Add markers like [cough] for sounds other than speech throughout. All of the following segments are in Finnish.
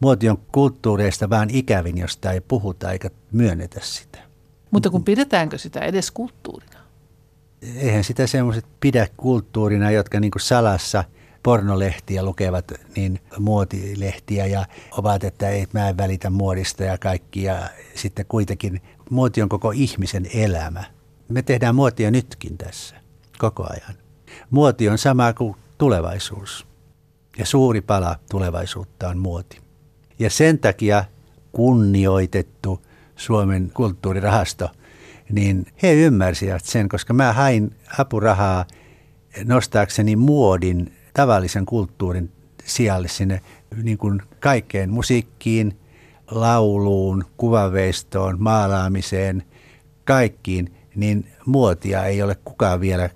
muoti on kulttuureista vaan ikävin, josta ei puhuta eikä myönnetä sitä. Mutta kun pidetäänkö sitä edes kulttuurina? Eihän sitä semmoiset pidä kulttuurina, jotka niin salassa pornolehtiä lukevat, niin muotilehtiä ja ovat, että ei mä en välitä muodista ja kaikki. Ja sitten kuitenkin muoti on koko ihmisen elämä. Me tehdään muotia nytkin tässä koko ajan. Muoti on sama kuin tulevaisuus. Ja suuri pala tulevaisuutta on muoti. Ja sen takia kunnioitettu Suomen kulttuurirahasto, niin he ymmärsivät sen, koska mä hain apurahaa nostaakseni muodin tavallisen kulttuurin sijalle sinne niin kuin kaikkeen musiikkiin, lauluun, kuvaveistoon, maalaamiseen, kaikkiin, niin muotia ei ole kukaan vielä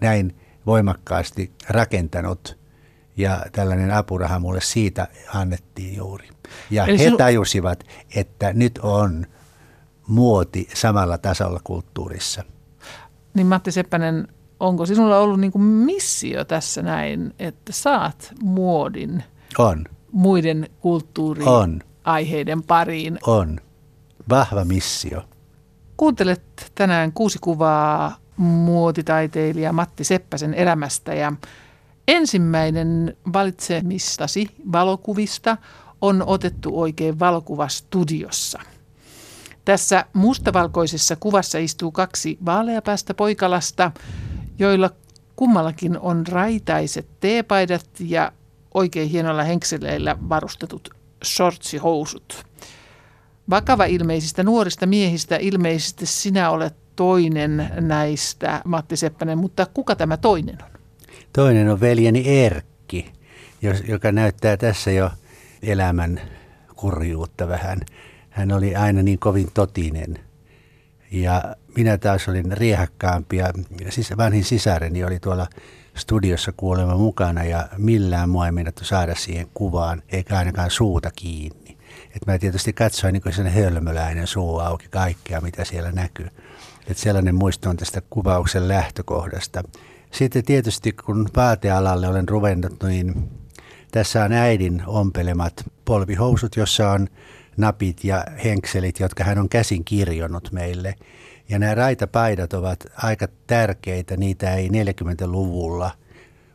näin voimakkaasti rakentanut. Ja tällainen apuraha mulle siitä annettiin juuri. Ja Eli he sinu... tajusivat, että nyt on muoti samalla tasolla kulttuurissa. Niin Matti Seppänen, onko sinulla ollut niin kuin missio tässä näin, että saat muodin on. muiden kulttuuri on. aiheiden pariin? On. Vahva missio. Kuuntelet tänään kuusi kuvaa muotitaiteilija Matti Seppäsen elämästä ja ensimmäinen valitsemistasi valokuvista on otettu oikein valokuvastudiossa. Tässä mustavalkoisessa kuvassa istuu kaksi vaaleapäästä poikalasta, joilla kummallakin on raitaiset teepaidat ja oikein hienolla henkseleillä varustetut shortsihousut. Vakava ilmeisistä nuorista miehistä ilmeisesti sinä olet toinen näistä, Matti Seppänen, mutta kuka tämä toinen on? Toinen on veljeni Erkki, joka näyttää tässä jo elämän kurjuutta vähän. Hän oli aina niin kovin totinen. Ja minä taas olin riehakkaampi ja vanhin sisareni oli tuolla studiossa kuolema mukana ja millään mua ei meinattu saada siihen kuvaan, eikä ainakaan suuta kiinni. Et mä tietysti katsoin niin sen hölmöläinen suu auki kaikkea, mitä siellä näkyy. Et sellainen muisto on tästä kuvauksen lähtökohdasta. Sitten tietysti kun vaatealalle olen ruvennut, niin tässä on äidin ompelemat polvihousut, jossa on napit ja henkselit, jotka hän on käsin kirjonnut meille. Ja nämä raitapaidat ovat aika tärkeitä, niitä ei 40-luvulla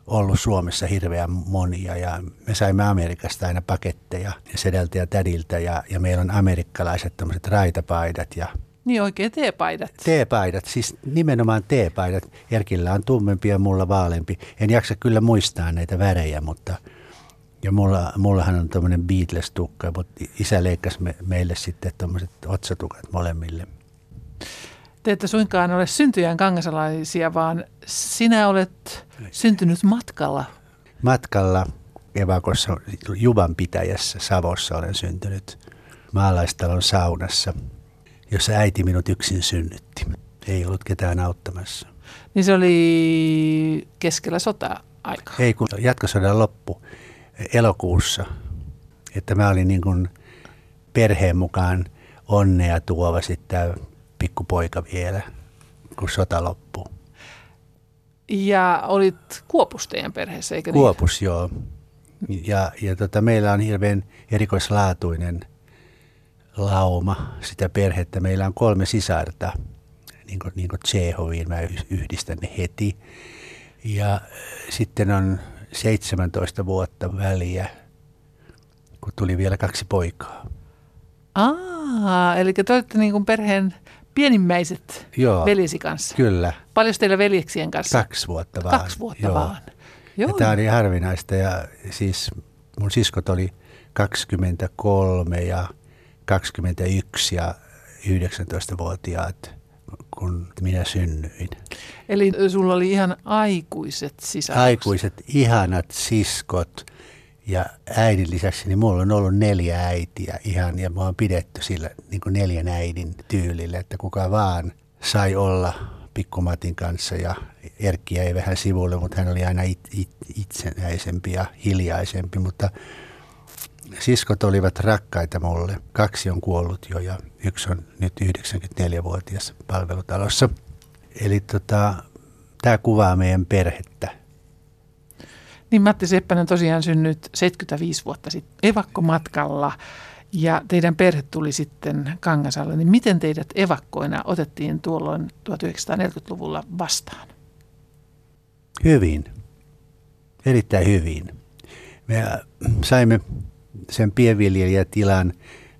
ollut Suomessa hirveän monia ja me saimme Amerikasta aina paketteja sedeltä ja tädiltä ja, ja meillä on amerikkalaiset tämmöiset raitapaidat ja niin oikein teepaidat. Teepaidat, siis nimenomaan teepaidat. Erkillä on tummempi ja mulla vaalempi. En jaksa kyllä muistaa näitä värejä, mutta ja mulla, mullahan on tuommoinen Beatles-tukka, mutta isä leikkasi me, meille sitten tuommoiset otsatukat molemmille. Te ette suinkaan ole syntyjään kangasalaisia, vaan sinä olet syntynyt matkalla. Matkalla Evakossa Juvan pitäjässä Savossa olen syntynyt maalaistalon saunassa – jossa äiti minut yksin synnytti. Ei ollut ketään auttamassa. Niin se oli keskellä sota-aikaa? Ei, kun jatkosodan loppu elokuussa. Että mä olin niin kuin perheen mukaan onnea tuova sitten pikkupoika vielä, kun sota loppuu. Ja olit Kuopus teidän perheessä, eikö niin? Kuopus, joo. Ja, ja tota, meillä on hirveän erikoislaatuinen – lauma sitä perhettä. Meillä on kolme sisarta, niin kuin, niin kuin Tsehoviin, mä yhdistän ne heti. Ja sitten on 17 vuotta väliä, kun tuli vielä kaksi poikaa. Ah, eli te olette niin kuin perheen pienimmäiset Joo, veljesi kanssa. Kyllä. Paljon teillä veljeksien kanssa? Kaksi vuotta vaan. Kaksi vuotta Joo. vaan. Joo. Ja tämä oli harvinaista ja siis mun siskot oli 23 ja 21 ja 19-vuotiaat, kun minä synnyin. Eli sulla oli ihan aikuiset sisarukset? Aikuiset, ihanat siskot. Ja äidin lisäksi niin mulla on ollut neljä äitiä ihan, ja mä oon pidetty sillä niin kuin neljän äidin tyylillä, että kuka vaan sai olla pikkumatin kanssa ja Erkki jäi vähän sivulle, mutta hän oli aina it, it, itsenäisempi ja hiljaisempi, mutta siskot olivat rakkaita mulle. Kaksi on kuollut jo ja yksi on nyt 94-vuotias palvelutalossa. Eli tota, tämä kuvaa meidän perhettä. Niin Matti Seppänen tosiaan synnyt 75 vuotta sitten evakkomatkalla ja teidän perhe tuli sitten Kangasalle. Niin miten teidät evakkoina otettiin tuolloin 1940-luvulla vastaan? Hyvin. Erittäin hyvin. Me saimme sen pienviljelijätilan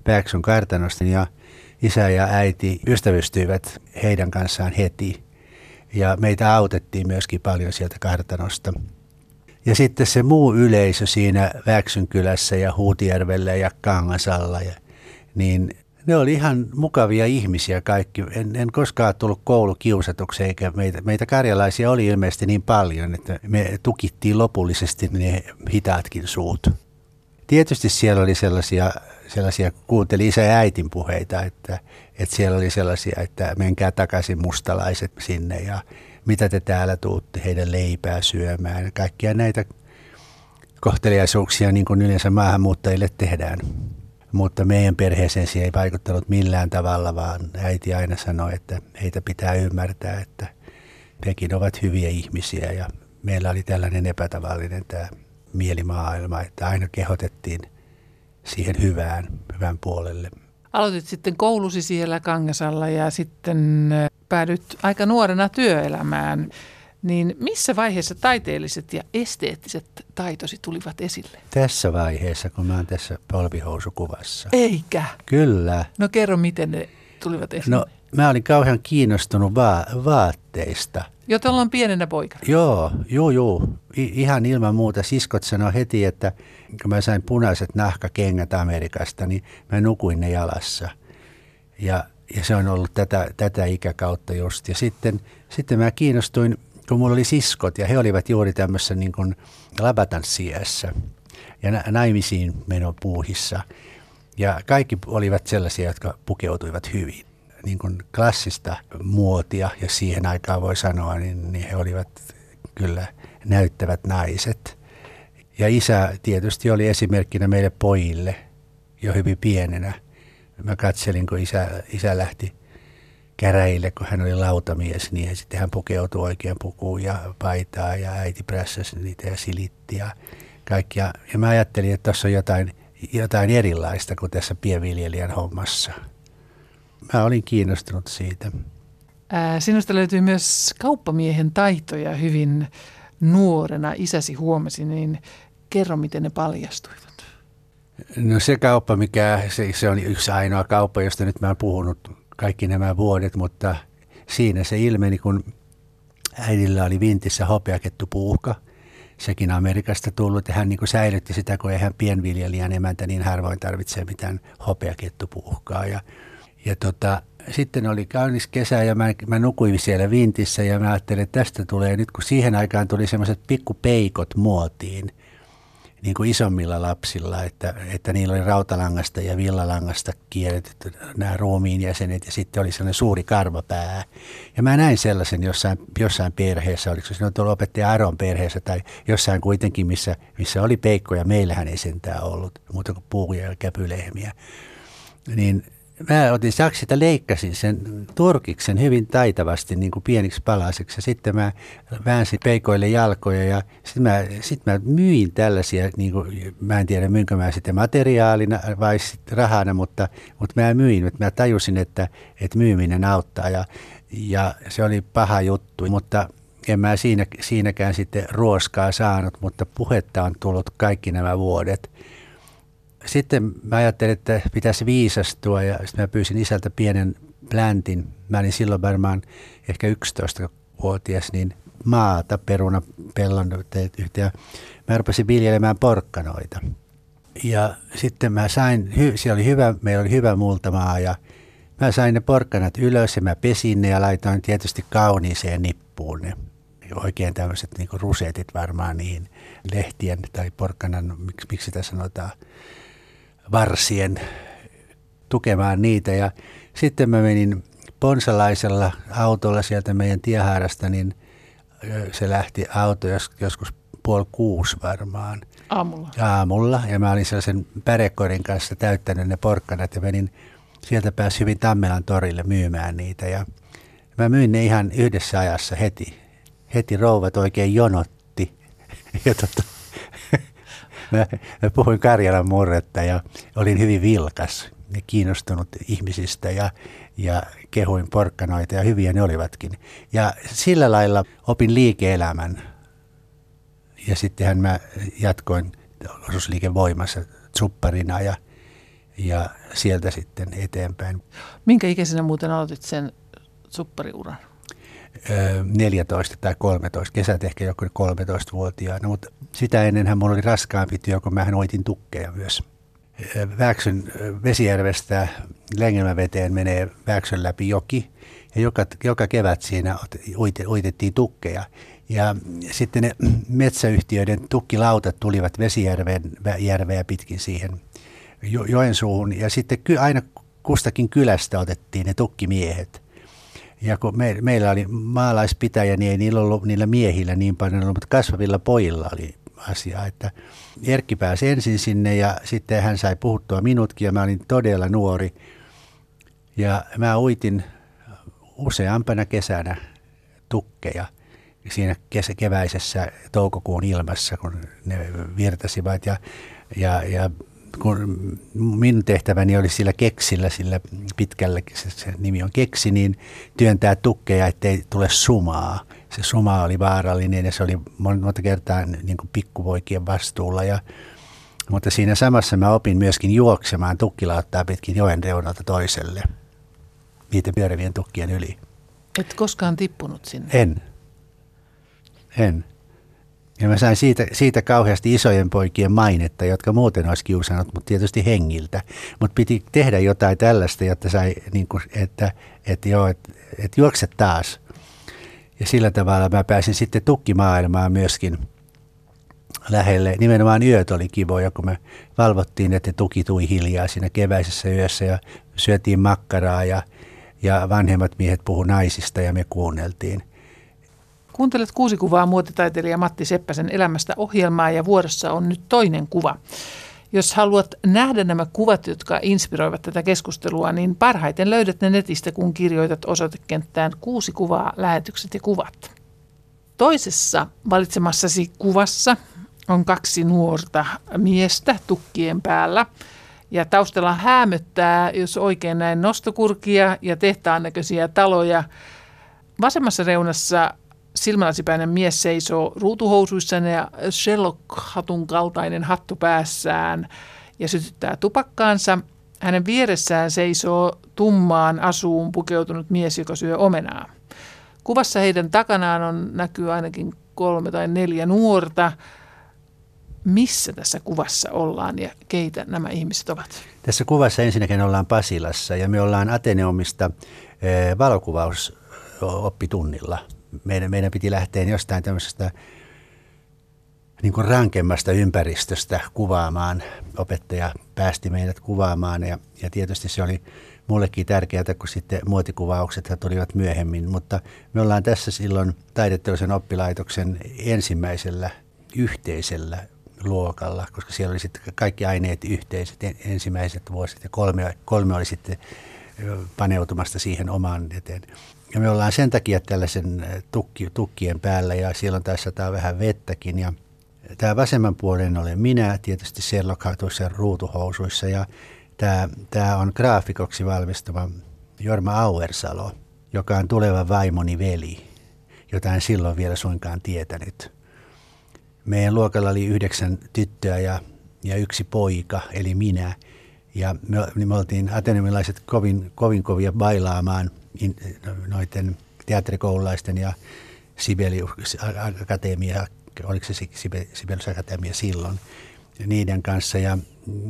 Pääksön kartanosta ja isä ja äiti ystävystyivät heidän kanssaan heti. Ja meitä autettiin myöskin paljon sieltä kartanosta. Ja sitten se muu yleisö siinä Väksyn kylässä ja Huutijärvellä ja Kangasalla, ja, niin ne oli ihan mukavia ihmisiä kaikki. En, en koskaan tullut koulukiusatuksi, eikä meitä, meitä karjalaisia oli ilmeisesti niin paljon, että me tukittiin lopullisesti ne hitaatkin suut. Tietysti siellä oli sellaisia, sellaisia kuunteli isä ja äitin puheita, että, että siellä oli sellaisia, että menkää takaisin mustalaiset sinne ja mitä te täällä tuutte heidän leipää syömään. Kaikkia näitä kohteliaisuuksia niin kuin yleensä maahanmuuttajille tehdään. Mutta meidän perheeseen se ei vaikuttanut millään tavalla, vaan äiti aina sanoi, että heitä pitää ymmärtää, että hekin ovat hyviä ihmisiä ja meillä oli tällainen epätavallinen tämä mielimaailma, että aina kehotettiin siihen hyvään, hyvän puolelle. Aloitit sitten koulusi siellä Kangasalla ja sitten päädyt aika nuorena työelämään. Niin missä vaiheessa taiteelliset ja esteettiset taitosi tulivat esille? Tässä vaiheessa, kun mä oon tässä polvihousukuvassa. Eikä? Kyllä. No kerro, miten ne tulivat esille. No mä olin kauhean kiinnostunut va- vaatteista. Jo ollaan pienenä poika. Joo, joo, joo. I- ihan ilman muuta. Siskot sanoi heti, että kun mä sain punaiset nahkakengät Amerikasta, niin mä nukuin ne jalassa. Ja, ja se on ollut tätä, tätä ikäkautta just. Ja sitten, sitten mä kiinnostuin, kun mulla oli siskot ja he olivat juuri tämmöisessä niin kuin labatanssiässä ja naimisiin menopuuhissa. Ja kaikki olivat sellaisia, jotka pukeutuivat hyvin niin kuin klassista muotia, ja siihen aikaan voi sanoa, niin, niin he olivat kyllä näyttävät naiset. Ja isä tietysti oli esimerkkinä meille pojille jo hyvin pienenä. Mä katselin, kun isä, isä lähti käräille, kun hän oli lautamies, niin sitten hän pukeutui oikein pukuun ja paitaa ja äiti prässäsi niitä ja silitti ja kaikkia. Ja mä ajattelin, että tuossa on jotain, jotain erilaista kuin tässä pienviljelijän hommassa mä olin kiinnostunut siitä. Ää, sinusta löytyy myös kauppamiehen taitoja hyvin nuorena. Isäsi huomasi, niin kerro, miten ne paljastuivat. No se kauppa, mikä se, se on yksi ainoa kauppa, josta nyt mä oon puhunut kaikki nämä vuodet, mutta siinä se ilmeni, kun äidillä oli vintissä hopeakettupuuhka, sekin Amerikasta tullut, ja hän niin säilytti sitä, kun eihän pienviljelijän emäntä niin harvoin tarvitsee mitään hopeakettupuuhkaa. Ja ja tota, sitten oli kaunis kesä ja mä, mä nukuin siellä vintissä ja mä ajattelin, että tästä tulee nyt, kun siihen aikaan tuli semmoiset pikkupeikot muotiin, niin kuin isommilla lapsilla, että, että niillä oli rautalangasta ja villalangasta kierretyt nämä ruumiin jäsenet ja sitten oli sellainen suuri karvapää. Ja mä näin sellaisen jossain, jossain perheessä, oliko se tuolla opettaja Aron perheessä tai jossain kuitenkin, missä, missä oli peikkoja. Meillähän ei sentään ollut, muuta kuin puuja ja käpylehmiä. Niin mä otin saksista, leikkasin sen turkiksen hyvin taitavasti niin kuin pieniksi palasiksi ja sitten mä väänsin peikoille jalkoja ja sitten mä, sit mä myin tällaisia, niin kuin, mä en tiedä myynkö mä sitten materiaalina vai sitten rahana, mutta, mutta mä myin, että mä tajusin, että, että myyminen auttaa ja, ja se oli paha juttu, mutta en mä siinä, siinäkään sitten ruoskaa saanut, mutta puhetta on tullut kaikki nämä vuodet sitten mä ajattelin, että pitäisi viisastua ja sitten mä pyysin isältä pienen pläntin. Mä olin silloin varmaan ehkä 11-vuotias, niin maata peruna pellon ja mä rupesin viljelemään porkkanoita. Ja sitten mä sain, siellä oli hyvä, meillä oli hyvä multamaa ja mä sain ne porkkanat ylös ja mä pesin ne ja laitoin tietysti kauniiseen nippuun ne. Oikein tämmöiset niin rusetit varmaan niihin lehtien tai porkkanan, miksi, miksi sitä sanotaan, varsien tukemaan niitä. Ja sitten mä menin ponsalaisella autolla sieltä meidän tiehaarasta, niin se lähti auto jos, joskus puoli kuusi varmaan. Aamulla? Aamulla. Ja mä olin sellaisen pärekorin kanssa täyttänyt ne porkkanat ja menin sieltä pääsi hyvin Tammelan torille myymään niitä. Ja mä myin ne ihan yhdessä ajassa heti. Heti rouvat oikein jonotti. [laughs] Ja tota, mä, mä puhuin Karjalan murretta ja olin hyvin vilkas ja kiinnostunut ihmisistä ja, ja kehuin porkkanoita ja hyviä ne olivatkin. Ja sillä lailla opin liike-elämän ja sittenhän mä jatkoin osuusliikevoimassa tsupparina ja, ja sieltä sitten eteenpäin. Minkä ikäisenä muuten aloitit sen tsuppariuran? 14 tai 13, kesät ehkä joku 13-vuotiaana, mutta sitä ennenhän mulla oli raskaampi työ, kun mähän oitin tukkeja myös. Vääksyn Vesijärvestä Lengelmäveteen menee Vääksön läpi joki ja joka, joka kevät siinä uitettiin tukkeja. Ja sitten ne metsäyhtiöiden tukkilautat tulivat Vesijärven järveä pitkin siihen Joensuuhun ja sitten aina kustakin kylästä otettiin ne tukkimiehet – ja kun me, meillä oli maalaispitäjä, niin ei niillä ollut niillä miehillä niin paljon ollut, mutta kasvavilla pojilla oli asia, että Erkki pääsi ensin sinne ja sitten hän sai puhuttua minutkin ja mä olin todella nuori. Ja mä uitin useampana kesänä tukkeja siinä kesä, keväisessä toukokuun ilmassa, kun ne virtasivat ja, ja, ja kun minun tehtäväni oli sillä keksillä, sillä pitkällä, se, se nimi on keksi, niin työntää tukkeja, ettei tule sumaa. Se suma oli vaarallinen ja se oli monta kertaa niin kuin pikkuvoikien vastuulla. Ja, mutta siinä samassa mä opin myöskin juoksemaan tukkilauttaa pitkin joen reunalta toiselle, niiden pyörivien tukkien yli. Et koskaan tippunut sinne? En. En. Ja mä sain siitä, siitä kauheasti isojen poikien mainetta, jotka muuten olisi kiusannut, mutta tietysti hengiltä. Mutta piti tehdä jotain tällaista, jotta sai, niin kuin, että, että joo, että, että juokset taas. Ja sillä tavalla mä pääsin sitten tukkimaailmaan myöskin lähelle. Nimenomaan yöt oli kivoja, kun me valvottiin, että tuki tui hiljaa siinä keväisessä yössä ja syötiin makkaraa ja, ja vanhemmat miehet puhu naisista ja me kuunneltiin – Kuuntelet kuusi kuvaa muotitaiteilija Matti Seppäsen elämästä ohjelmaa ja vuorossa on nyt toinen kuva. Jos haluat nähdä nämä kuvat, jotka inspiroivat tätä keskustelua, niin parhaiten löydät ne netistä, kun kirjoitat osoitekenttään kuusi kuvaa, lähetykset ja kuvat. Toisessa valitsemassasi kuvassa on kaksi nuorta miestä tukkien päällä. Ja taustalla hämöttää, jos oikein näin, nostokurkia ja tehtaan näköisiä taloja. Vasemmassa reunassa silmälasipäinen mies seisoo ruutuhousuissaan ja Sherlock-hatun kaltainen hattu päässään ja sytyttää tupakkaansa. Hänen vieressään seisoo tummaan asuun pukeutunut mies, joka syö omenaa. Kuvassa heidän takanaan on, näkyy ainakin kolme tai neljä nuorta. Missä tässä kuvassa ollaan ja keitä nämä ihmiset ovat? Tässä kuvassa ensinnäkin ollaan Pasilassa ja me ollaan Ateneumista eh, valokuvausoppitunnilla – meidän, meidän piti lähteä jostain tämmöisestä niin kuin rankemmasta ympäristöstä kuvaamaan. Opettaja päästi meidät kuvaamaan ja, ja tietysti se oli mullekin tärkeää, kun sitten muotikuvaukset tulivat myöhemmin. Mutta me ollaan tässä silloin taideteollisen oppilaitoksen ensimmäisellä yhteisellä luokalla, koska siellä oli sitten kaikki aineet yhteiset ensimmäiset vuosit ja kolme, kolme oli sitten paneutumasta siihen omaan eteen. Ja me ollaan sen takia tällaisen äh, tukki, tukkien päällä ja siellä on tässä tää vähän vettäkin. Ja tämä vasemman puolen olen minä, tietysti Sherlock hatuissa ruutuhousuissa ja tämä, tämä on graafikoksi valmistava Jorma Auersalo, joka on tuleva vaimoni veli, jota en silloin vielä suinkaan tietänyt. Meidän luokalla oli yhdeksän tyttöä ja, ja yksi poika, eli minä. Ja me, me oltiin ateneumilaiset kovin, kovin kovia bailaamaan – noiden teatterikoululaisten ja Sibelius Akatemia, oliko se Sibelius Akatemia silloin, niiden kanssa. Ja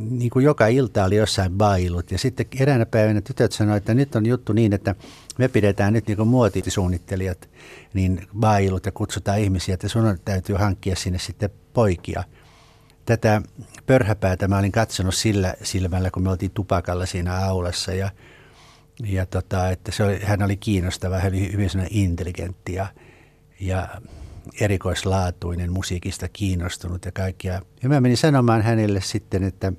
niin kuin joka ilta oli jossain bailut. Ja sitten eräänä päivänä tytöt sanoivat, että nyt on juttu niin, että me pidetään nyt niin kuin muotisuunnittelijat niin bailut ja kutsutaan ihmisiä, että sun täytyy hankkia sinne sitten poikia. Tätä pörhäpäätä mä olin katsonut sillä silmällä, kun me oltiin tupakalla siinä aulassa ja – ja tota, että se oli, hän oli kiinnostava, hän oli hyvin intelligentti ja, ja erikoislaatuinen, musiikista kiinnostunut ja kaikkia. Ja mä menin sanomaan hänelle sitten, että,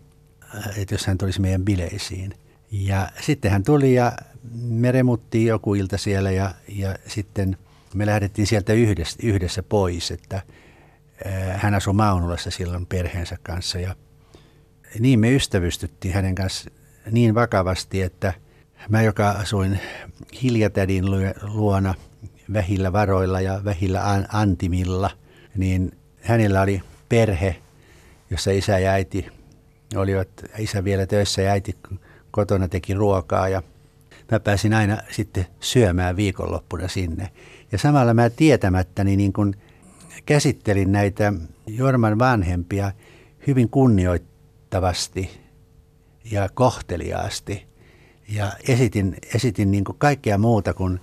että jos hän tulisi meidän bileisiin. Ja sitten hän tuli ja me remuttiin joku ilta siellä ja, ja sitten me lähdettiin sieltä yhdessä, yhdessä pois, että Hän asui Maunulassa silloin perheensä kanssa ja niin me ystävystyttiin hänen kanssa niin vakavasti, että mä, joka asuin Hiljatädin luona vähillä varoilla ja vähillä antimilla, niin hänellä oli perhe, jossa isä ja äiti olivat, isä vielä töissä ja äiti kotona teki ruokaa ja mä pääsin aina sitten syömään viikonloppuna sinne. Ja samalla mä tietämättäni niin kun käsittelin näitä Jorman vanhempia hyvin kunnioittavasti ja kohteliaasti. Ja esitin, esitin niin kaikkea muuta kuin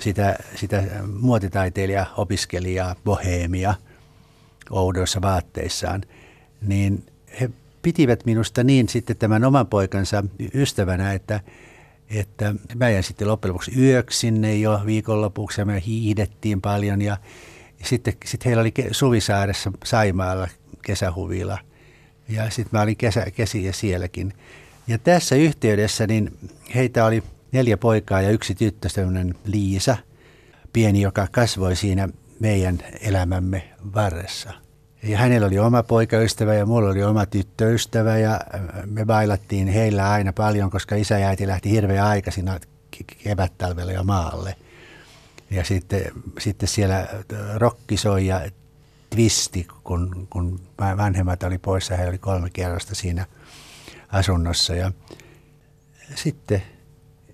sitä, sitä muotitaiteilija-opiskelijaa, boheemia oudoissa vaatteissaan. Niin he pitivät minusta niin sitten tämän oman poikansa ystävänä, että, että mä jäin sitten loppujen lopuksi yöksi sinne jo viikonlopuksi ja me hiihdettiin paljon ja sitten sit heillä oli Suvisaaressa Saimaalla kesähuvilla ja sitten mä olin kesä, kesiä sielläkin. Ja tässä yhteydessä niin heitä oli neljä poikaa ja yksi tyttö, sellainen Liisa, pieni, joka kasvoi siinä meidän elämämme varressa. Ja hänellä oli oma poikaystävä ja mulla oli oma tyttöystävä ja me bailattiin heillä aina paljon, koska isä ja äiti lähti hirveän aikaisin kevättalvella jo maalle. Ja sitten, sitten siellä rokki soi ja twisti, kun, kun vanhemmat oli poissa, he oli kolme kerrosta siinä asunnossa. Ja sitten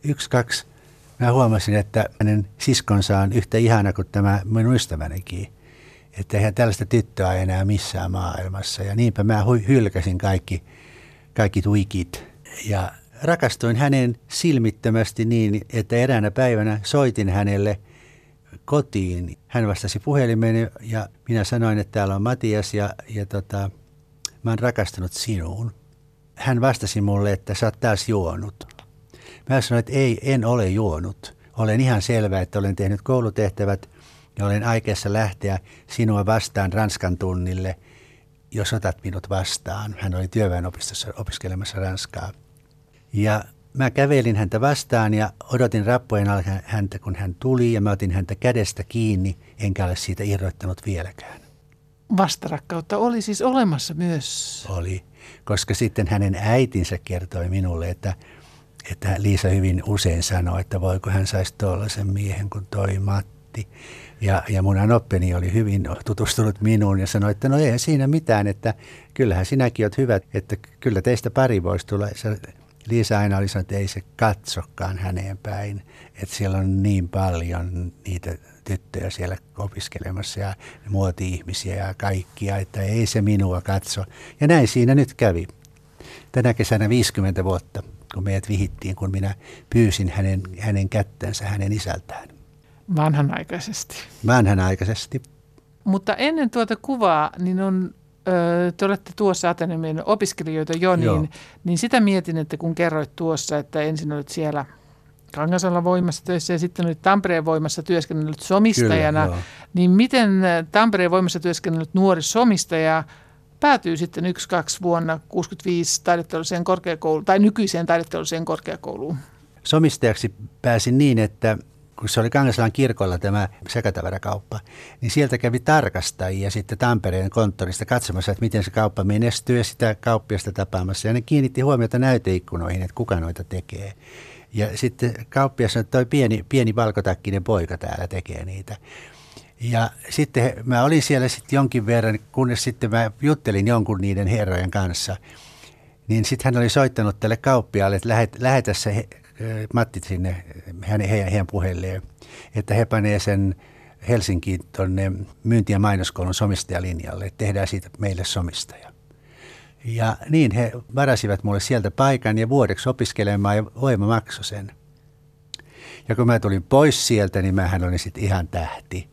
yksi, kaksi, mä huomasin, että hänen siskonsa on yhtä ihana kuin tämä minun ystävänikin että eihän tällaista tyttöä enää missään maailmassa. Ja niinpä mä hylkäsin kaikki, kaikki tuikit ja rakastuin hänen silmittömästi niin, että eräänä päivänä soitin hänelle kotiin. Hän vastasi puhelimeen ja minä sanoin, että täällä on Matias ja, ja tota, mä oon rakastunut sinuun. Hän vastasi mulle, että sä oot taas juonut. Mä sanoin, että ei, en ole juonut. Olen ihan selvä, että olen tehnyt koulutehtävät – ja olen aikeessa lähteä sinua vastaan Ranskan tunnille, jos otat minut vastaan. Hän oli työväenopistossa opiskelemassa Ranskaa. Ja mä kävelin häntä vastaan ja odotin rappujen alla häntä, kun hän tuli ja mä otin häntä kädestä kiinni, enkä ole siitä irroittanut vieläkään. Vastarakkautta oli siis olemassa myös. Oli, koska sitten hänen äitinsä kertoi minulle, että, että Liisa hyvin usein sanoi, että voiko hän saisi tuollaisen miehen kuin toi Matti. Ja, ja mun anoppeni oli hyvin tutustunut minuun ja sanoi, että no ei siinä mitään, että kyllähän sinäkin olet hyvä, että kyllä teistä pari voisi tulla. Liisa aina oli sanonut, että ei se katsokaan häneen päin, että siellä on niin paljon niitä tyttöjä siellä opiskelemassa ja muoti-ihmisiä ja kaikkia, että ei se minua katso. Ja näin siinä nyt kävi. Tänä kesänä 50 vuotta, kun meidät vihittiin, kun minä pyysin hänen, hänen kättänsä hänen isältään. Vanhanaikaisesti. Vanhanaikaisesti. Mutta ennen tuota kuvaa, niin on, te olette tuossa Ateneumin opiskelijoita jo, niin, niin sitä mietin, että kun kerroit tuossa, että ensin olit siellä Kangasalla voimassa töissä ja sitten olit Tampereen voimassa työskennellyt somistajana, Kyllä, niin miten Tampereen voimassa työskennellyt nuori somistaja päätyy sitten yksi, kaksi vuonna 65 taideteolliseen korkeakouluun tai nykyiseen taideteolliseen korkeakouluun? Somistajaksi pääsin niin, että kun se oli Kangasalan kirkolla tämä sekatavarakauppa, niin sieltä kävi tarkastajia sitten Tampereen konttorista katsomassa, että miten se kauppa menestyy ja sitä kauppiasta tapaamassa. Ja ne kiinnitti huomiota näyteikkunoihin, että kuka noita tekee. Ja sitten kauppias sanoi, että toi pieni, pieni valkotakkinen poika täällä tekee niitä. Ja sitten mä olin siellä sitten jonkin verran, kunnes sitten mä juttelin jonkun niiden herrojen kanssa. Niin sitten hän oli soittanut tälle kauppiaalle, että lähetä se Matti sinne hänen, heidän, heidän puheilleen, että he panee sen Helsinkiin tuonne myynti- ja mainoskoulun somistajalinjalle, että tehdään siitä meille somistaja. Ja niin he varasivat mulle sieltä paikan ja vuodeksi opiskelemaan ja voima maksoi sen. Ja kun mä tulin pois sieltä, niin mähän olin sitten ihan tähti.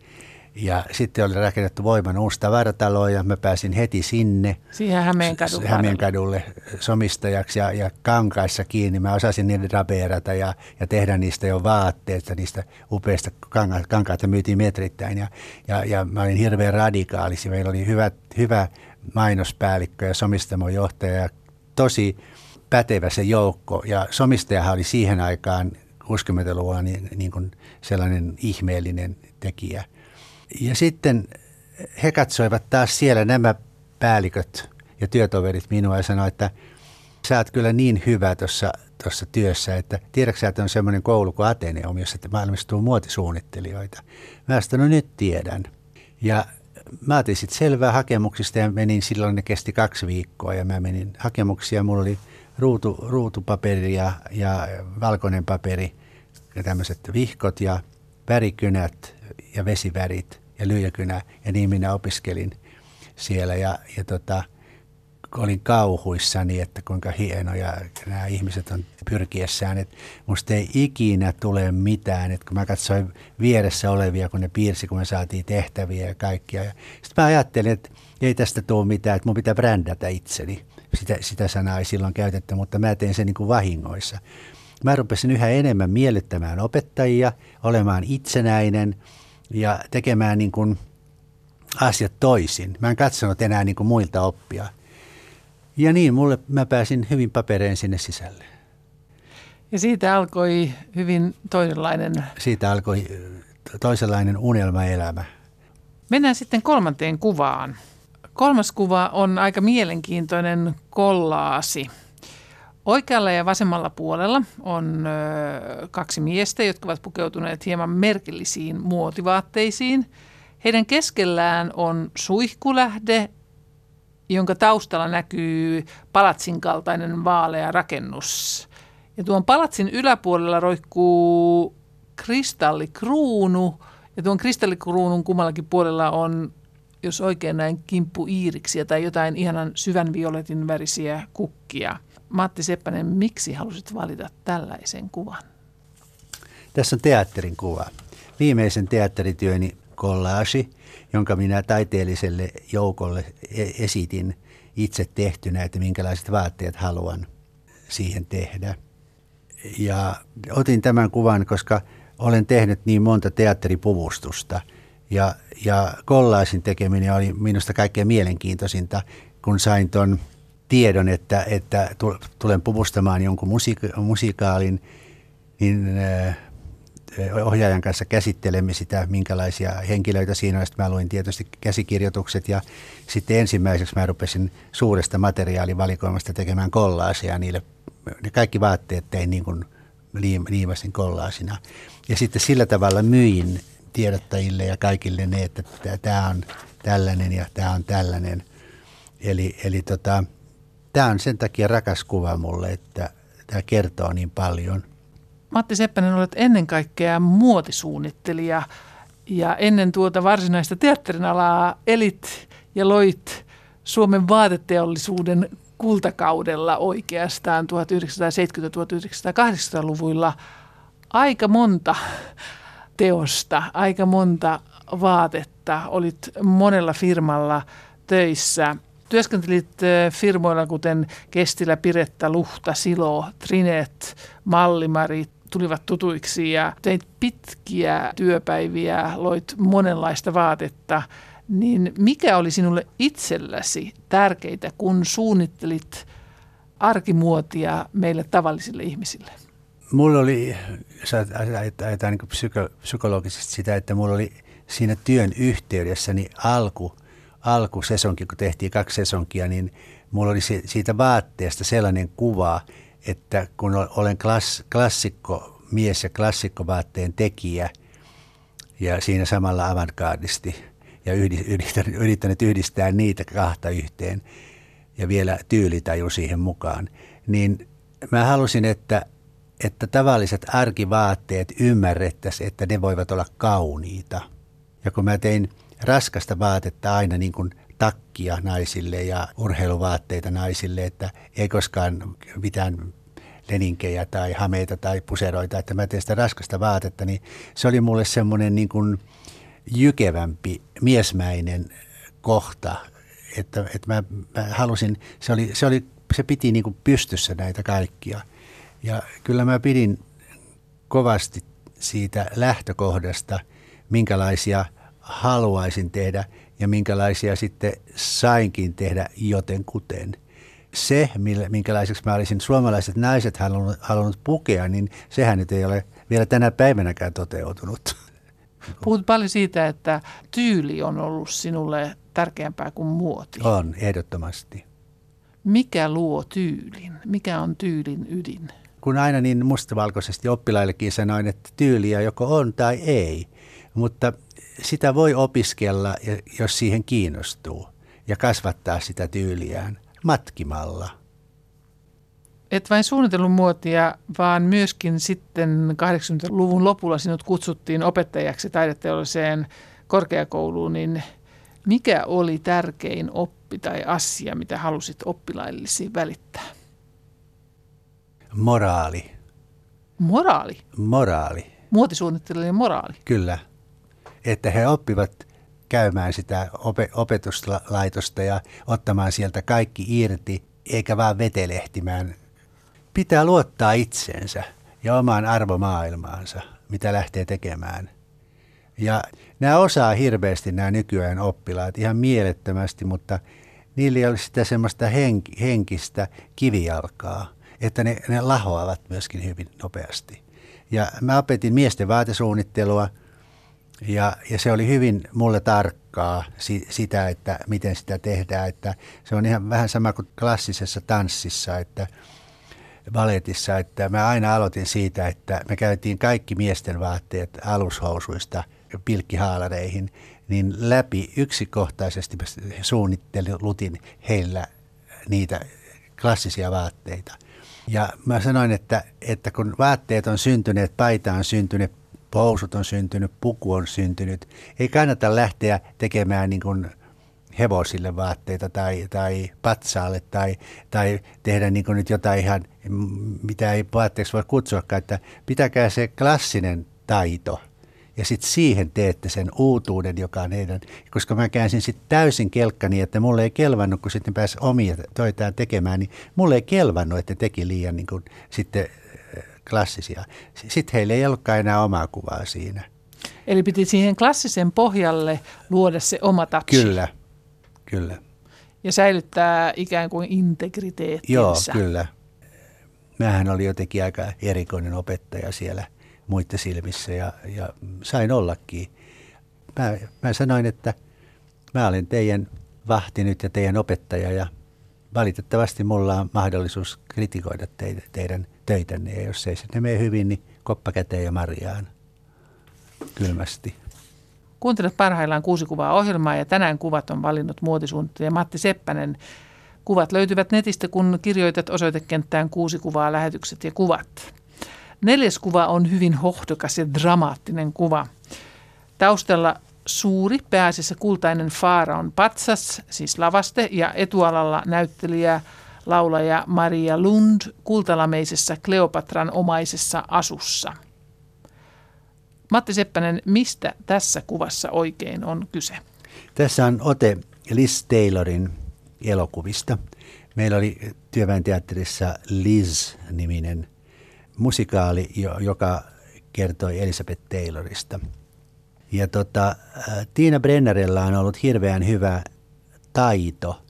Ja sitten oli rakennettu Voiman uusi tavaratalo ja mä pääsin heti sinne. Siihen Hämeenkadulle. Hämeenkadulle somistajaksi ja, ja kankaissa kiinni. Mä osasin niitä rabeerata ja, ja tehdä niistä jo vaatteet, niistä upeista kanka- kankaita myytiin metrittäin. Ja, ja, ja mä olin hirveän radikaali. Meillä oli hyvä, hyvä mainospäällikkö ja somistamojohtaja ja tosi pätevä se joukko. Ja somistajahan oli siihen aikaan 60-luvulla niin, niin kuin sellainen ihmeellinen tekijä – ja sitten he katsoivat taas siellä nämä päälliköt ja työtoverit minua ja sanoivat, että sä oot kyllä niin hyvä tuossa tuossa työssä, että tiedätkö sä, että on semmoinen koulu kuin Ateneum, jossa valmistuu muotisuunnittelijoita. Mä sanoin, no nyt tiedän. Ja mä otin sitten selvää hakemuksista ja menin, silloin ne kesti kaksi viikkoa ja mä menin hakemuksia. Mulla oli ruutu, ruutupaperi ja, ja valkoinen paperi ja tämmöiset vihkot ja värikynät ja vesivärit ja lyijäkynä ja niin minä opiskelin siellä ja, ja tota, olin kauhuissani, että kuinka hienoja nämä ihmiset on pyrkiessään, että musta ei ikinä tule mitään, että kun mä katsoin vieressä olevia, kun ne piirsi, kun me saatiin tehtäviä ja kaikkia. Sitten mä ajattelin, että ei tästä tule mitään, että mun pitää brändätä itseni. Sitä, sitä sanaa ei silloin käytetty, mutta mä tein sen niin kuin vahingoissa. Mä rupesin yhä enemmän miellyttämään opettajia, olemaan itsenäinen ja tekemään niin kuin asiat toisin. Mä en katsonut enää niin kuin muilta oppia. Ja niin, mulle mä pääsin hyvin papereen sinne sisälle. Ja siitä alkoi hyvin toisenlainen... Siitä alkoi toisenlainen unelmaelämä. Mennään sitten kolmanteen kuvaan. Kolmas kuva on aika mielenkiintoinen kollaasi. Oikealla ja vasemmalla puolella on kaksi miestä, jotka ovat pukeutuneet hieman merkillisiin muotivaatteisiin. Heidän keskellään on suihkulähde, jonka taustalla näkyy palatsin kaltainen vaalea rakennus. Ja tuon palatsin yläpuolella roikkuu kristallikruunu, ja tuon kristallikruunun kummallakin puolella on, jos oikein näin, kimppu iiriksiä tai jotain ihanan syvän violetin värisiä kukkia. Matti Seppänen, miksi halusit valita tällaisen kuvan? Tässä on teatterin kuva. Viimeisen teatterityöni collage, jonka minä taiteelliselle joukolle e- esitin itse tehtynä, että minkälaiset vaatteet haluan siihen tehdä. Ja otin tämän kuvan, koska olen tehnyt niin monta teatteripuvustusta. Ja, ja kollaisin tekeminen oli minusta kaikkein mielenkiintoisinta, kun sain tuon tiedon, että, että tulen puvustamaan jonkun musiika- musikaalin, niin äh, ohjaajan kanssa käsittelemme sitä, minkälaisia henkilöitä siinä on. Sitten mä luin tietysti käsikirjoitukset ja sitten ensimmäiseksi mä rupesin suuresta materiaalivalikoimasta tekemään kollaasia niille. Ne kaikki vaatteet tein niin kuin liimasin kollaasina. Ja sitten sillä tavalla myin tiedottajille ja kaikille ne, että tämä on tällainen ja tämä on tällainen. Eli, eli tota, tämä on sen takia rakas kuva mulle, että tämä kertoo niin paljon – Matti Seppänen, olet ennen kaikkea muotisuunnittelija ja ennen tuota varsinaista teatterin alaa elit ja loit Suomen vaateteollisuuden kultakaudella oikeastaan 1970-1980-luvuilla aika monta teosta, aika monta vaatetta. Olit monella firmalla töissä. Työskentelit firmoilla kuten Kestilä, Piretta, Luhta, Silo, Trinet, Mallimari, tulivat tutuiksi ja teit pitkiä työpäiviä, loit monenlaista vaatetta, niin mikä oli sinulle itselläsi tärkeitä, kun suunnittelit arkimuotia meille tavallisille ihmisille? Mulla oli, jos ajatellaan niin psyko, psykologisesti sitä, että mulla oli siinä työn yhteydessä niin alku, alkusesonki, kun tehtiin kaksi sesonkia, niin mulla oli siitä vaatteesta sellainen kuva, että kun olen klass, klassikko mies ja klassikkovaatteen tekijä ja siinä samalla avantgardisti ja yrittänyt, yrittänyt yhdistää niitä kahta yhteen ja vielä tyylitaju siihen mukaan, niin mä halusin, että, että tavalliset arkivaatteet ymmärrettäisiin, että ne voivat olla kauniita. Ja kun mä tein raskasta vaatetta aina niin kuin takkia naisille ja urheiluvaatteita naisille, että ei koskaan mitään leninkejä tai hameita tai puseroita, että mä teen sitä raskasta vaatetta, niin se oli mulle semmoinen niin kuin jykevämpi, miesmäinen kohta, että, että mä, mä halusin, se, oli, se, oli, se piti niin kuin pystyssä näitä kaikkia. Ja kyllä mä pidin kovasti siitä lähtökohdasta, minkälaisia haluaisin tehdä ja minkälaisia sitten sainkin tehdä joten kuten – se, minkälaiseksi mä olisin suomalaiset naiset halunnut, halunnut pukea, niin sehän nyt ei ole vielä tänä päivänäkään toteutunut. [laughs] Puhut paljon siitä, että tyyli on ollut sinulle tärkeämpää kuin muoti. On, ehdottomasti. Mikä luo tyylin? Mikä on tyylin ydin? Kun aina niin mustavalkoisesti oppilaillekin sanoin, että tyyliä joko on tai ei, mutta sitä voi opiskella, jos siihen kiinnostuu ja kasvattaa sitä tyyliään matkimalla. Et vain suunnitellun muotia, vaan myöskin sitten 80-luvun lopulla sinut kutsuttiin opettajaksi taideteolliseen korkeakouluun, niin mikä oli tärkein oppi tai asia, mitä halusit oppilaillesi välittää? Moraali. Moraali? Moraali. Muotisuunnittelijan moraali? Kyllä. Että he oppivat käymään sitä opetuslaitosta ja ottamaan sieltä kaikki irti, eikä vaan vetelehtimään. Pitää luottaa itseensä ja omaan arvomaailmaansa, mitä lähtee tekemään. Ja nämä osaa hirveästi nämä nykyään oppilaat ihan mielettömästi, mutta niillä ei ole sitä semmoista henk- henkistä kivijalkaa, että ne, ne lahoavat myöskin hyvin nopeasti. Ja mä opetin miesten vaatesuunnittelua – ja, ja se oli hyvin mulle tarkkaa si, sitä, että miten sitä tehdään. Että se on ihan vähän sama kuin klassisessa tanssissa, että baletissa, että mä aina aloitin siitä, että me käytiin kaikki miesten vaatteet alushousuista pilkkihaalareihin, niin läpi yksikohtaisesti suunnittelutin heillä niitä klassisia vaatteita. Ja mä sanoin, että, että kun vaatteet on syntyneet, paita on syntynyt, housut on syntynyt, puku on syntynyt. Ei kannata lähteä tekemään niin kuin hevosille vaatteita tai, tai patsaalle tai, tai tehdä niin kuin nyt jotain ihan, mitä ei vaatteeksi voi kutsuakaan, että pitäkää se klassinen taito ja sitten siihen teette sen uutuuden, joka on heidän, koska mä käänsin sitten täysin kelkkani, että mulle ei kelvannut, kun sitten pääsi omia toitaan tekemään, niin mulle ei kelvannut, että teki liian niin sitten klassisia. Sitten heillä ei ollutkaan enää omaa kuvaa siinä. Eli piti siihen klassisen pohjalle luoda se oma touch. Kyllä, kyllä. Ja säilyttää ikään kuin integriteettinsä. Joo, kyllä. Mähän oli jotenkin aika erikoinen opettaja siellä muiden silmissä ja, ja sain ollakin. Mä, mä sanoin, että mä olen teidän vahti nyt ja teidän opettaja ja valitettavasti mulla on mahdollisuus kritikoida teitä, teidän töitänne. Ja jos ei sitten mene hyvin, niin koppa käteen ja marjaan kylmästi. Kuuntelet parhaillaan kuusi kuvaa ohjelmaa ja tänään kuvat on valinnut muotisuunnittelija Matti Seppänen. Kuvat löytyvät netistä, kun kirjoitat osoitekenttään kuusi kuvaa, lähetykset ja kuvat. Neljäs kuva on hyvin hohdokas ja dramaattinen kuva. Taustalla suuri, pääasiassa kultainen Faaraon patsas, siis lavaste, ja etualalla näyttelijä laulaja Maria Lund kultalameisessa Kleopatran omaisessa asussa. Matti Seppänen, mistä tässä kuvassa oikein on kyse? Tässä on ote Liz Taylorin elokuvista. Meillä oli Työväen teatterissa Liz-niminen musikaali, joka kertoi Elisabeth Taylorista. Ja tota, Tiina Brennerillä on ollut hirveän hyvä taito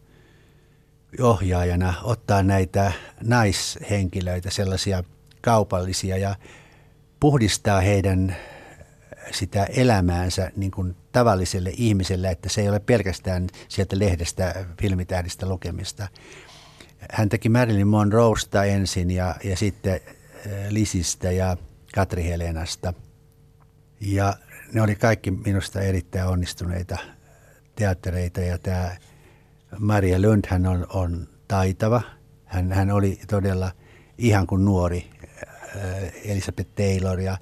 ohjaajana ottaa näitä naishenkilöitä, sellaisia kaupallisia ja puhdistaa heidän sitä elämäänsä niin kuin tavalliselle ihmiselle, että se ei ole pelkästään sieltä lehdestä, filmitähdistä lukemista. Hän teki Marilyn Monroesta ensin ja, ja sitten Lisistä ja Katri Helenasta. Ja ne oli kaikki minusta erittäin onnistuneita teattereita ja tämä Maria Lund hän on, on taitava. Hän, hän oli todella ihan kuin nuori äh, Elisabeth Taylor ja,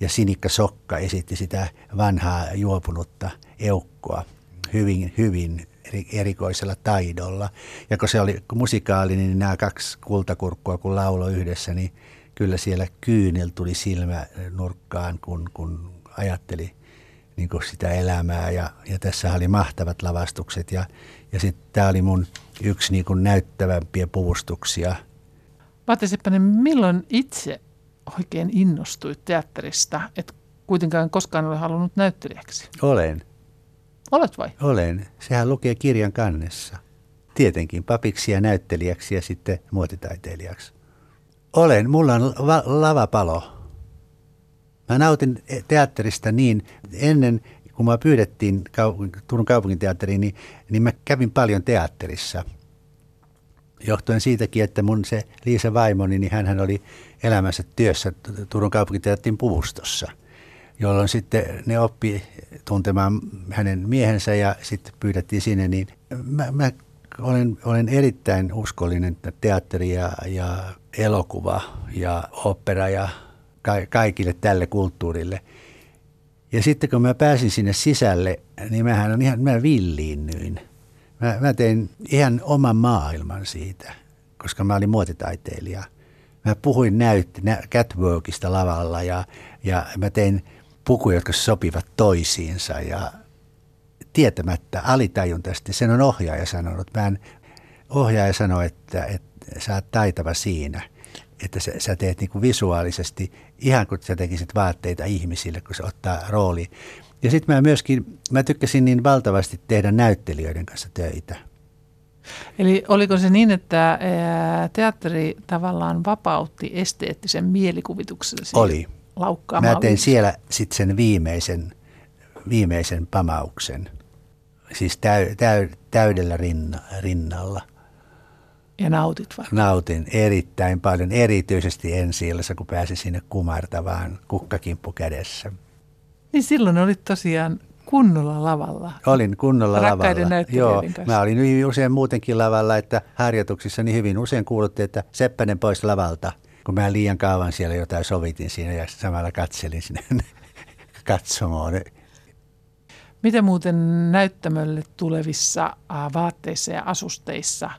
ja Sinikka Sokka esitti sitä vanhaa juopunutta eukkoa hyvin, hyvin erikoisella taidolla. Ja kun se oli musikaali, niin nämä kaksi kultakurkkua kun laulo yhdessä, niin kyllä siellä kyynel tuli silmä nurkkaan, kun, kun ajatteli niin kuin sitä elämää. Ja, ja tässä oli mahtavat lavastukset ja, ja sitten tämä oli mun yksi niin kuin näyttävämpiä puvustuksia. Matti Seppänen, milloin itse oikein innostuit teatterista, et kuitenkaan koskaan ole halunnut näyttelijäksi? Olen. Olet vai? Olen. Sehän lukee kirjan kannessa. Tietenkin papiksi ja näyttelijäksi ja sitten muotitaiteilijaksi. Olen. Mulla on va- lavapalo. Mä nautin teatterista niin, ennen kun mä pyydettiin Turun kaupunginteatteriin, niin, niin mä kävin paljon teatterissa. Johtuen siitäkin, että mun se Liisa vaimoni, niin hän oli elämänsä työssä Turun kaupunginteatterin puvustossa, jolloin sitten ne oppi tuntemaan hänen miehensä ja sitten pyydettiin sinne, niin mä, mä olen, olen erittäin uskollinen teatteri ja, ja elokuva ja opera ja ka, kaikille tälle kulttuurille. Ja sitten kun mä pääsin sinne sisälle, niin mähän on ihan, mä villiinnyin. Mä, mä tein ihan oman maailman siitä, koska mä olin muotitaiteilija. Mä puhuin näyt, nä, catwalkista lavalla ja, ja mä tein pukuja, jotka sopivat toisiinsa ja tietämättä alitajuntaisesti. Sen on ohjaaja sanonut. Mä en, ohjaaja sanoi, että, että sä oot taitava siinä, että sä, sä teet niin kuin visuaalisesti ihan kuin sä tekisit vaatteita ihmisille, kun se ottaa rooli. Ja sitten mä myöskin, mä tykkäsin niin valtavasti tehdä näyttelijöiden kanssa töitä. Eli oliko se niin, että teatteri tavallaan vapautti esteettisen mielikuvituksen? Oli. Mä tein siellä sitten sen viimeisen, viimeisen pamauksen – siis täy, täy, täydellä rinna, rinnalla. Ja nautit vai? Nautin erittäin paljon, erityisesti ensi illassa, kun pääsin sinne kumartavaan kukkakimppu kädessä. Niin silloin olit tosiaan kunnolla lavalla. Olin kunnolla Rakkaiden lavalla. Joo, kanssa. mä olin hyvin usein muutenkin lavalla, että harjoituksissa niin hyvin usein kuulutti, että Seppänen pois lavalta, kun mä liian kauan siellä jotain sovitin siinä ja samalla katselin sinne [laughs] katsomaan Miten muuten näyttämölle tulevissa vaatteissa ja asusteissa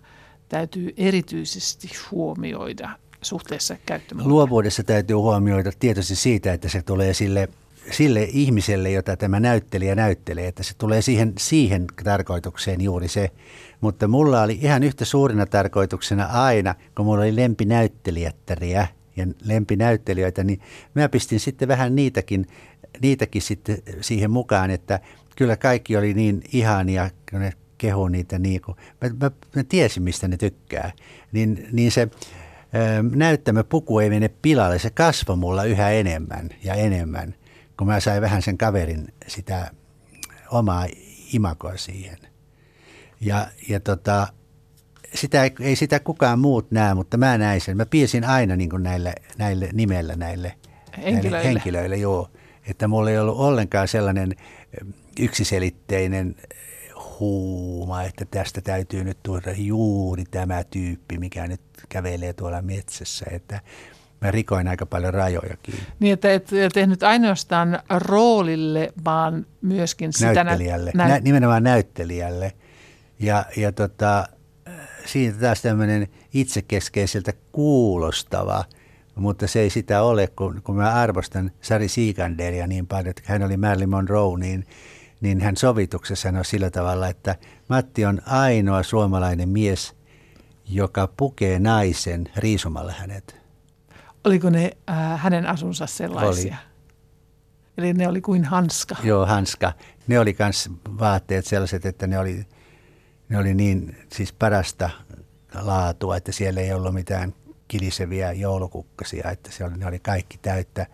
täytyy erityisesti huomioida suhteessa käyttömuotoon? Luovuudessa täytyy huomioida tietysti siitä, että se tulee sille, sille ihmiselle, jota tämä näyttelijä näyttelee, että se tulee siihen, siihen tarkoitukseen juuri se. Mutta mulla oli ihan yhtä suurina tarkoituksena aina, kun mulla oli lempinäyttelijättäriä ja lempinäyttelijöitä, niin mä pistin sitten vähän niitäkin, niitäkin sitten siihen mukaan, että – kyllä kaikki oli niin ihania, kun ne kehu niitä niin kuin, mä, mä, mä tiesin mistä ne tykkää. Niin, niin se näyttämä puku ei mene pilalle, se kasvoi mulla yhä enemmän ja enemmän, kun mä sain vähän sen kaverin sitä omaa imakoa siihen. Ja, ja tota, sitä ei, ei sitä kukaan muut näe, mutta mä näin sen. Mä piesin aina niin näille, näille nimellä näille henkilöille. näille henkilöille, joo. Että mulla ei ollut ollenkaan sellainen yksiselitteinen huuma, että tästä täytyy nyt tuoda juuri tämä tyyppi, mikä nyt kävelee tuolla metsässä, että mä rikoin aika paljon rajojakin. Niin, että et tehnyt ainoastaan roolille, vaan myöskin sitä näyttelijälle. Nä- nä- nimenomaan näyttelijälle. Ja, ja tota, siitä taas tämmöinen itsekeskeiseltä kuulostava – mutta se ei sitä ole, kun, kun mä arvostan Sari Siikanderia niin paljon, että hän oli Marilyn Monroe, niin, niin hän sovituksessa sanoi sillä tavalla, että Matti on ainoa suomalainen mies, joka pukee naisen riisumalla hänet. Oliko ne äh, hänen asunsa sellaisia? Oli. Eli ne oli kuin hanska. Joo, hanska. Ne oli myös vaatteet sellaiset, että ne oli, ne oli niin siis parasta laatua, että siellä ei ollut mitään kiliseviä joulukukkasia, että se oli, ne oli kaikki täyttä,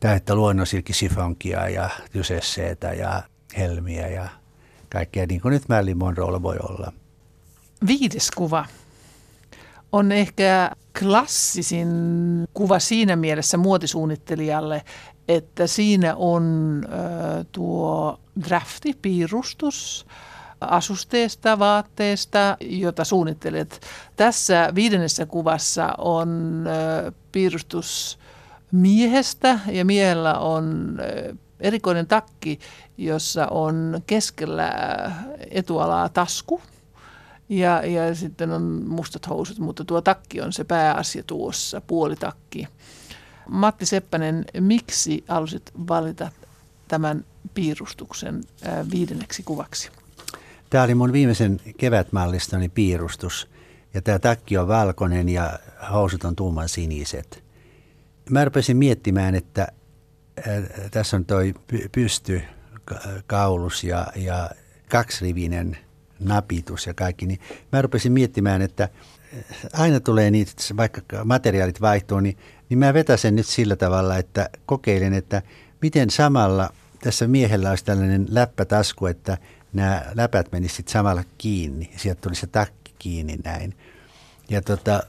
täyttä luonnonsilkisifonkia ja tysesseitä ja helmiä ja kaikkea niin kuin nyt Marilyn Monroella voi olla. Viides kuva on ehkä klassisin kuva siinä mielessä muotisuunnittelijalle, että siinä on tuo drafti, piirustus, asusteesta, vaatteesta, jota suunnittelet. Tässä viidennessä kuvassa on piirustus miehestä ja miehellä on erikoinen takki, jossa on keskellä etualaa tasku ja, ja sitten on mustat housut, mutta tuo takki on se pääasia tuossa, puolitakki. Matti Seppänen, miksi halusit valita tämän piirustuksen viidenneksi kuvaksi? Tämä oli mun viimeisen kevätmallistani piirustus. Ja tämä takki on valkoinen ja housut on tumman siniset. Mä rupesin miettimään, että tässä on toi pysty kaulus ja, ja kaksirivinen napitus ja kaikki, niin mä rupesin miettimään, että aina tulee niitä, vaikka materiaalit vaihtuu, niin, niin mä vetäsen nyt sillä tavalla, että kokeilen, että miten samalla tässä miehellä olisi tällainen läppätasku, että nämä läpät menisivät samalla kiinni. Sieltä tuli se takki kiinni näin. Ja tota,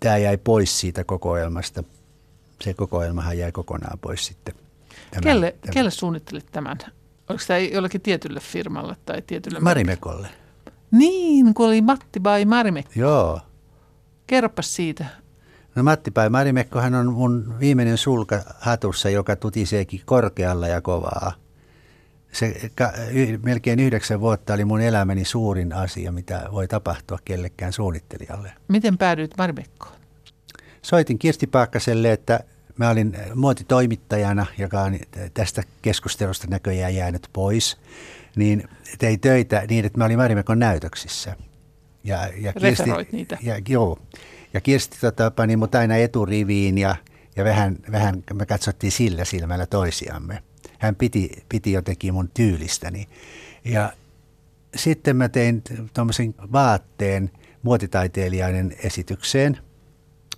tämä jäi pois siitä kokoelmasta. Se kokoelmahan jäi kokonaan pois sitten. Tämä, kelle, tämä. kelle suunnittelit tämän? Oliko tämä jollekin tietylle firmalle tai tietylle? Marimekolle. Niin, kun oli Matti Bai Marimekko. Joo. Kerropas siitä. No Matti Bai Marimekkohan on mun viimeinen sulka hatussa, joka tutiseekin korkealla ja kovaa. Se ka, y, melkein yhdeksän vuotta oli mun elämäni suurin asia, mitä voi tapahtua kellekään suunnittelijalle. Miten päädyit Marimekkoon? Soitin Kirsti Paakkaselle, että mä olin muotitoimittajana, joka on tästä keskustelusta näköjään jäänyt pois, niin tein töitä niin, että mä olin Marimekon näytöksissä. Ja, ja Kirsti, niitä. Ja, joo. Ja Kirsti tota, pani mut aina eturiviin ja, ja vähän, vähän me katsottiin sillä silmällä toisiamme. Hän piti, piti jotenkin mun tyylistäni. Ja sitten mä tein tuommoisen vaatteen muotitaiteilijainen esitykseen,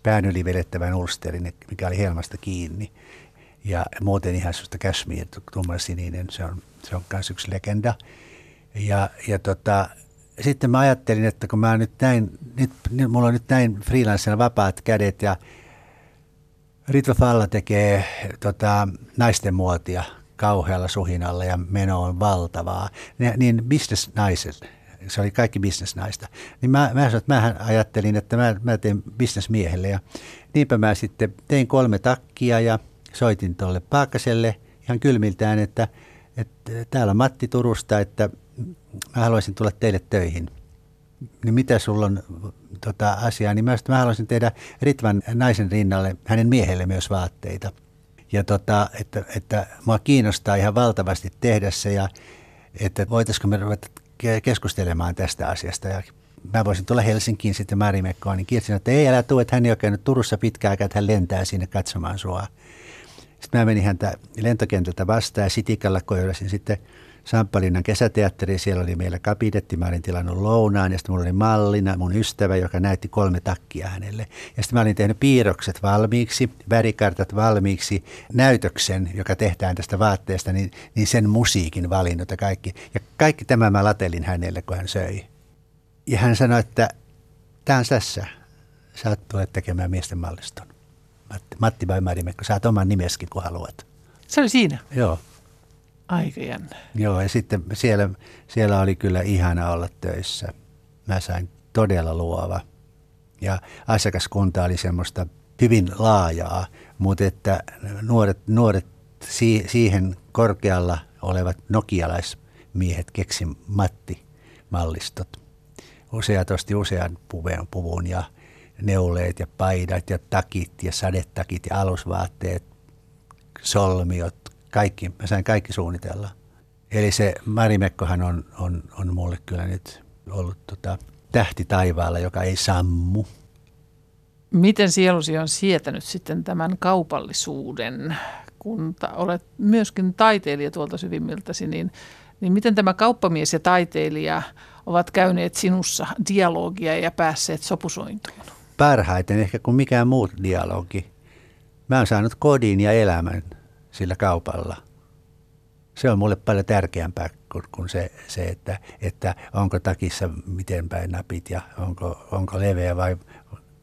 pään yli vedettävän ulsterin, mikä oli helmasta kiinni. Ja muuten ihan sellaista cashmere, sininen, se on, se on myös yksi legenda. Ja, ja tota, sitten mä ajattelin, että kun mä nyt näin, nyt, nyt mulla on nyt näin freelancerina vapaat kädet ja Ritva Falla tekee tota, naisten muotia kauhealla suhinalla ja meno on valtavaa, niin bisnesnaiset, se oli kaikki bisnesnaista, niin mä, mä, sanoin, että mä ajattelin, että mä, mä teen bisnesmiehelle ja niinpä mä sitten tein kolme takkia ja soitin tuolle Paakkaselle ihan kylmiltään, että, että täällä on Matti Turusta, että mä haluaisin tulla teille töihin. Niin mitä sulla on tota, asiaa, niin mä, mä haluaisin tehdä Ritvan naisen rinnalle, hänen miehelle myös vaatteita. Ja tota, että, että mua kiinnostaa ihan valtavasti tehdä se ja että voitaisiko me ruveta keskustelemaan tästä asiasta. Ja mä voisin tulla Helsinkiin sitten Märimekkoon, niin Kirsi että ei älä tule, että hän ei ole käynyt Turussa pitkään että hän lentää sinne katsomaan sua. Sitten mä menin häntä lentokentältä vastaan ja Sitikalla koirasin sitten Samppalinnan kesäteatteri, siellä oli meillä kabinetti, mä olin tilannut lounaan ja sitten mulla oli mallina mun ystävä, joka näytti kolme takkia hänelle. Ja sitten mä olin tehnyt piirrokset valmiiksi, värikartat valmiiksi, näytöksen, joka tehdään tästä vaatteesta, niin, niin sen musiikin valinnut ja kaikki. Ja kaikki tämä mä latelin hänelle, kun hän söi. Ja hän sanoi, että tämä on tässä, sä oot tulet tekemään miesten malliston. Matti, Matti Baimarimekko, saat oman nimeskin, kun haluat. Se oli siinä? Joo. Aika jännä. Joo, ja sitten siellä, siellä oli kyllä ihana olla töissä. Mä sain todella luova. Ja asiakaskunta oli semmoista hyvin laajaa, mutta että nuoret, nuoret si, siihen korkealla olevat nokialaismiehet keksi Matti-mallistot. Useat osti usean puvun, puvun ja neuleet ja paidat ja takit ja sadetakit ja alusvaatteet, solmiot, kaikki, mä sain kaikki suunnitella. Eli se Marimekkohan on, on, on mulle kyllä nyt ollut tota, tähti taivaalla, joka ei sammu. Miten sielusi on sietänyt sitten tämän kaupallisuuden, kun ta- olet myöskin taiteilija tuolta syvimmiltäsi, niin, niin miten tämä kauppamies ja taiteilija ovat käyneet sinussa dialogia ja päässeet sopusointuun? Parhaiten ehkä kuin mikään muu dialogi. Mä oon saanut kodin ja elämän sillä kaupalla. Se on mulle paljon tärkeämpää kuin se, se että, että onko takissa miten päin napit ja onko, onko leveä vai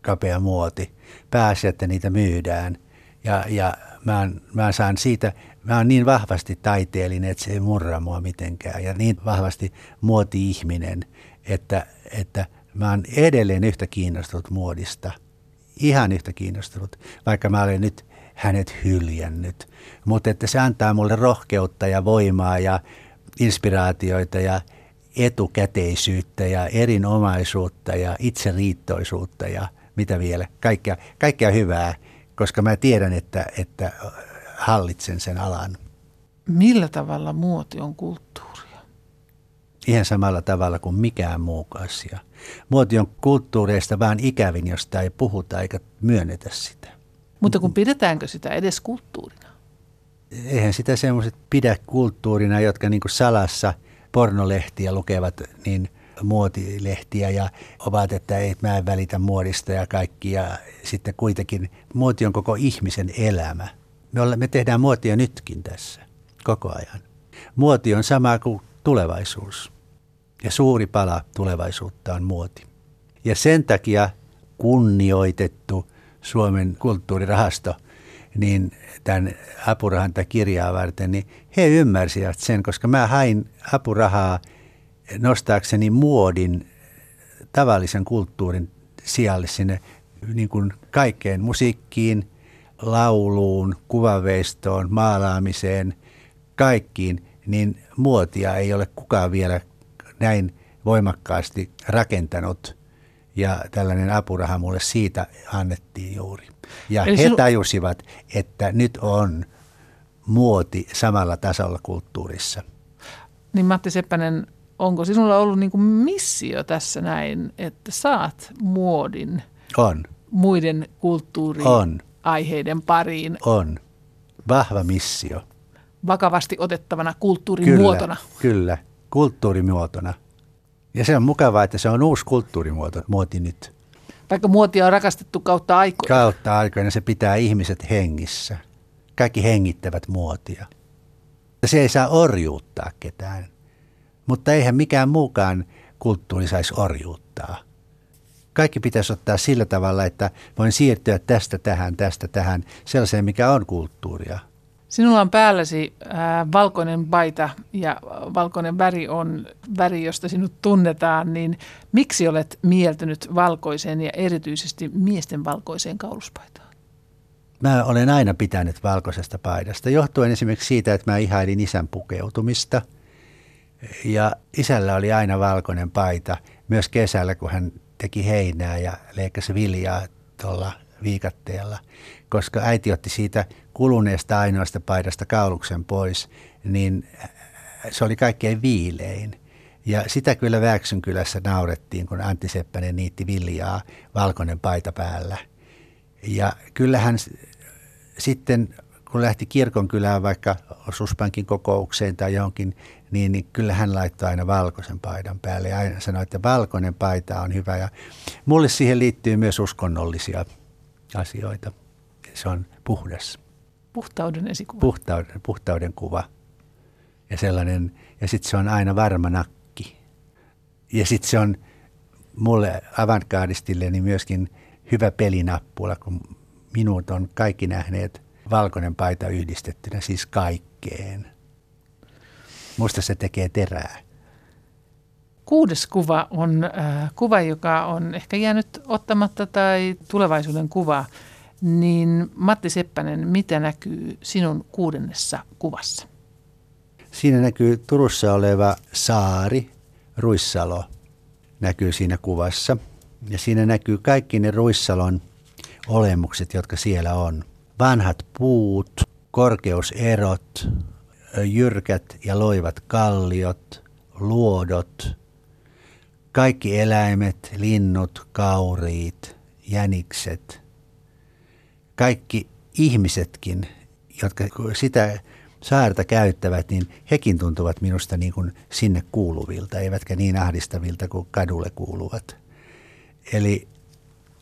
kapea muoti. Pääsi, että niitä myydään. Ja, ja mä, mä saan siitä, mä oon niin vahvasti taiteellinen, että se ei murra mua mitenkään. Ja niin vahvasti muoti-ihminen, että, että mä oon edelleen yhtä kiinnostunut muodista. Ihan yhtä kiinnostunut, vaikka mä olen nyt hänet hyljännyt. Mutta että se antaa mulle rohkeutta ja voimaa ja inspiraatioita ja etukäteisyyttä ja erinomaisuutta ja itseriittoisuutta ja mitä vielä, kaikkea, kaikkea hyvää, koska mä tiedän, että, että hallitsen sen alan. Millä tavalla muoti on kulttuuria? Ihan samalla tavalla kuin mikään muu asia. Muoti on kulttuureista vaan ikävin, josta ei puhuta eikä myönnetä sitä. Mutta kun pidetäänkö sitä edes kulttuurina? Eihän sitä semmoiset pidä kulttuurina, jotka niin salassa pornolehtiä lukevat, niin muotilehtiä ja ovat, että ei mä en välitä muodista ja kaikki. Ja sitten kuitenkin muoti on koko ihmisen elämä. Me, olemme, me tehdään muotia nytkin tässä koko ajan. Muoti on sama kuin tulevaisuus. Ja suuri pala tulevaisuutta on muoti. Ja sen takia kunnioitettu Suomen kulttuurirahasto, niin tämän apurahan tai kirjaa varten, niin he ymmärsivät sen, koska mä hain apurahaa nostaakseni muodin tavallisen kulttuurin sijalle sinne niin kuin kaikkeen musiikkiin, lauluun, kuvanveistoon, maalaamiseen, kaikkiin, niin muotia ei ole kukaan vielä näin voimakkaasti rakentanut. Ja tällainen apuraha mulle siitä annettiin juuri. Ja Eli he sinu... tajusivat, että nyt on muoti samalla tasolla kulttuurissa. Niin Matti Seppänen, onko sinulla ollut niin kuin missio tässä näin, että saat muodin on. muiden kulttuuriaiheiden pariin? On. Vahva missio. Vakavasti otettavana kulttuurimuotona. Kyllä, kyllä, kulttuurimuotona. Ja se on mukavaa, että se on uusi kulttuurimuoto, muoti nyt. Vaikka muotia on rakastettu kautta aikoina. Kautta aikoina se pitää ihmiset hengissä. Kaikki hengittävät muotia. Se ei saa orjuuttaa ketään. Mutta eihän mikään muukaan kulttuuri saisi orjuuttaa. Kaikki pitäisi ottaa sillä tavalla, että voin siirtyä tästä tähän, tästä tähän, sellaiseen, mikä on kulttuuria. Sinulla on päälläsi äh, valkoinen paita ja valkoinen väri on väri, josta sinut tunnetaan, niin miksi olet mieltynyt valkoiseen ja erityisesti miesten valkoiseen kauluspaitaan? Mä olen aina pitänyt valkoisesta paidasta, johtuen esimerkiksi siitä, että mä ihailin isän pukeutumista. Ja isällä oli aina valkoinen paita, myös kesällä, kun hän teki heinää ja leikkasi viljaa tuolla viikatteella, koska äiti otti siitä kuluneesta ainoasta paidasta kauluksen pois, niin se oli kaikkein viilein. Ja sitä kyllä kylässä naurettiin, kun Antti Seppänen niitti viljaa valkoinen paita päällä. Ja kyllähän sitten, kun lähti kirkonkylään vaikka osuuspankin kokoukseen tai johonkin, niin, niin kyllä hän laittoi aina valkoisen paidan päälle ja aina sanoi, että valkoinen paita on hyvä. Ja mulle siihen liittyy myös uskonnollisia asioita. Se on puhdas. Puhtauden esikuva. Puhtauden, puhtauden kuva. Ja sellainen, ja sitten se on aina varma nakki. Ja sitten se on mulle avantgardistille niin myöskin hyvä pelinappula, kun minut on kaikki nähneet valkoinen paita yhdistettynä, siis kaikkeen. Musta se tekee terää. Kuudes kuva on äh, kuva, joka on ehkä jäänyt ottamatta tai tulevaisuuden kuva. Niin Matti Seppänen, mitä näkyy sinun kuudennessa kuvassa? Siinä näkyy Turussa oleva saari, Ruissalo, näkyy siinä kuvassa. Ja siinä näkyy kaikki ne Ruissalon olemukset, jotka siellä on. Vanhat puut, korkeuserot, jyrkät ja loivat kalliot, luodot, kaikki eläimet, linnut, kauriit, jänikset – kaikki ihmisetkin, jotka sitä saarta käyttävät, niin hekin tuntuvat minusta niin kuin sinne kuuluvilta, eivätkä niin ahdistavilta kuin kadulle kuuluvat. Eli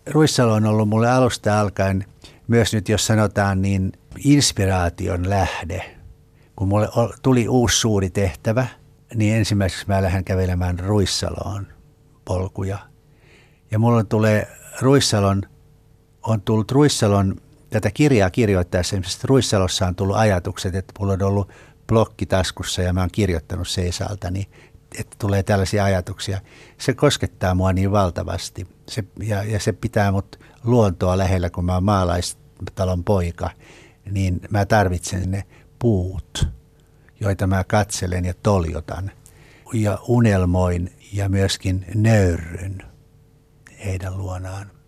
Ruissalo on ollut mulle alusta alkaen myös nyt, jos sanotaan, niin inspiraation lähde. Kun mulle tuli uusi suuri tehtävä, niin ensimmäiseksi mä lähden kävelemään Ruissaloon polkuja. Ja mulla tulee Ruissalon on tullut Ruissalon, tätä kirjaa kirjoittaessa esimerkiksi Ruissalossa on tullut ajatukset, että mulla on ollut blokki taskussa ja mä oon kirjoittanut seisalta, niin että tulee tällaisia ajatuksia. Se koskettaa mua niin valtavasti se, ja, ja se pitää mut luontoa lähellä, kun mä oon maalaistalon poika, niin mä tarvitsen ne puut, joita mä katselen ja toljotan ja unelmoin ja myöskin nöyrryn heidän luonaan.